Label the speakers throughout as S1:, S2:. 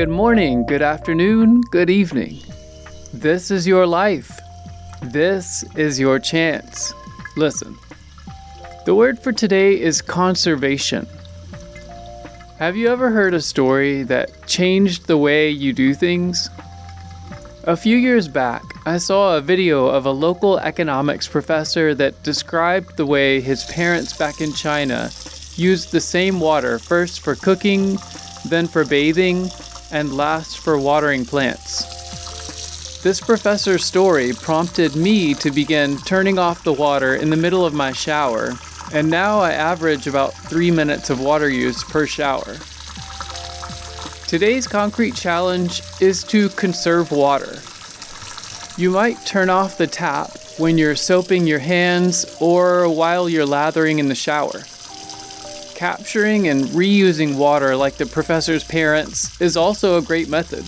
S1: good morning, good afternoon, good evening. This is your life. This is your chance. Listen, the word for today is conservation. Have you ever heard a story that changed the way you do things? A few years back, I saw a video of a local economics professor that described the way his parents back in China used the same water first for cooking, then for bathing, and last for watering plants. This professor's story prompted me to begin turning off the water in the middle of my shower, and now I average about three minutes of water use per shower. Today's concrete challenge is to conserve water. You might turn off the tap when you're soaping your hands or while you're lathering in the shower. Capturing and reusing water like the professor's parents is also a great method.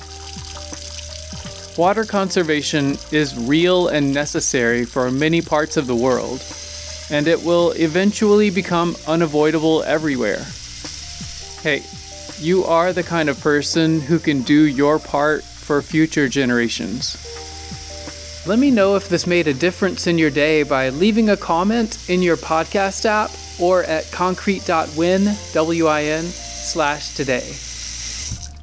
S1: Water conservation is real and necessary for many parts of the world, and it will eventually become unavoidable everywhere. Hey, you are the kind of person who can do your part for future generations. Let me know if this made a difference in your day by leaving a comment in your podcast app or at concrete.win, W-I-N, slash today.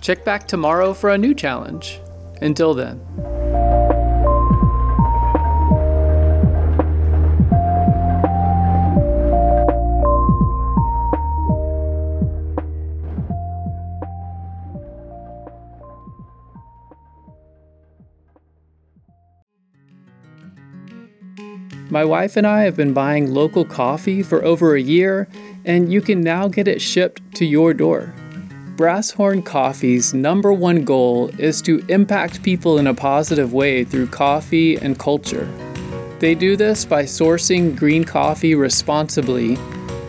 S1: Check back tomorrow for a new challenge. Until then. My wife and I have been buying local coffee for over a year, and you can now get it shipped to your door. Brasshorn Coffee's number one goal is to impact people in a positive way through coffee and culture. They do this by sourcing green coffee responsibly,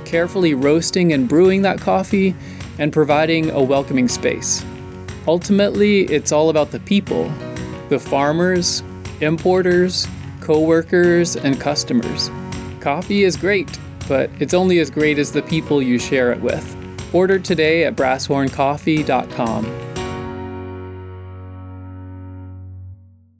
S1: carefully roasting and brewing that coffee, and providing a welcoming space. Ultimately, it's all about the people the farmers, importers, coworkers, and customers. Coffee is great, but it's only as great as the people you share it with. Order today at brasshorncoffee.com.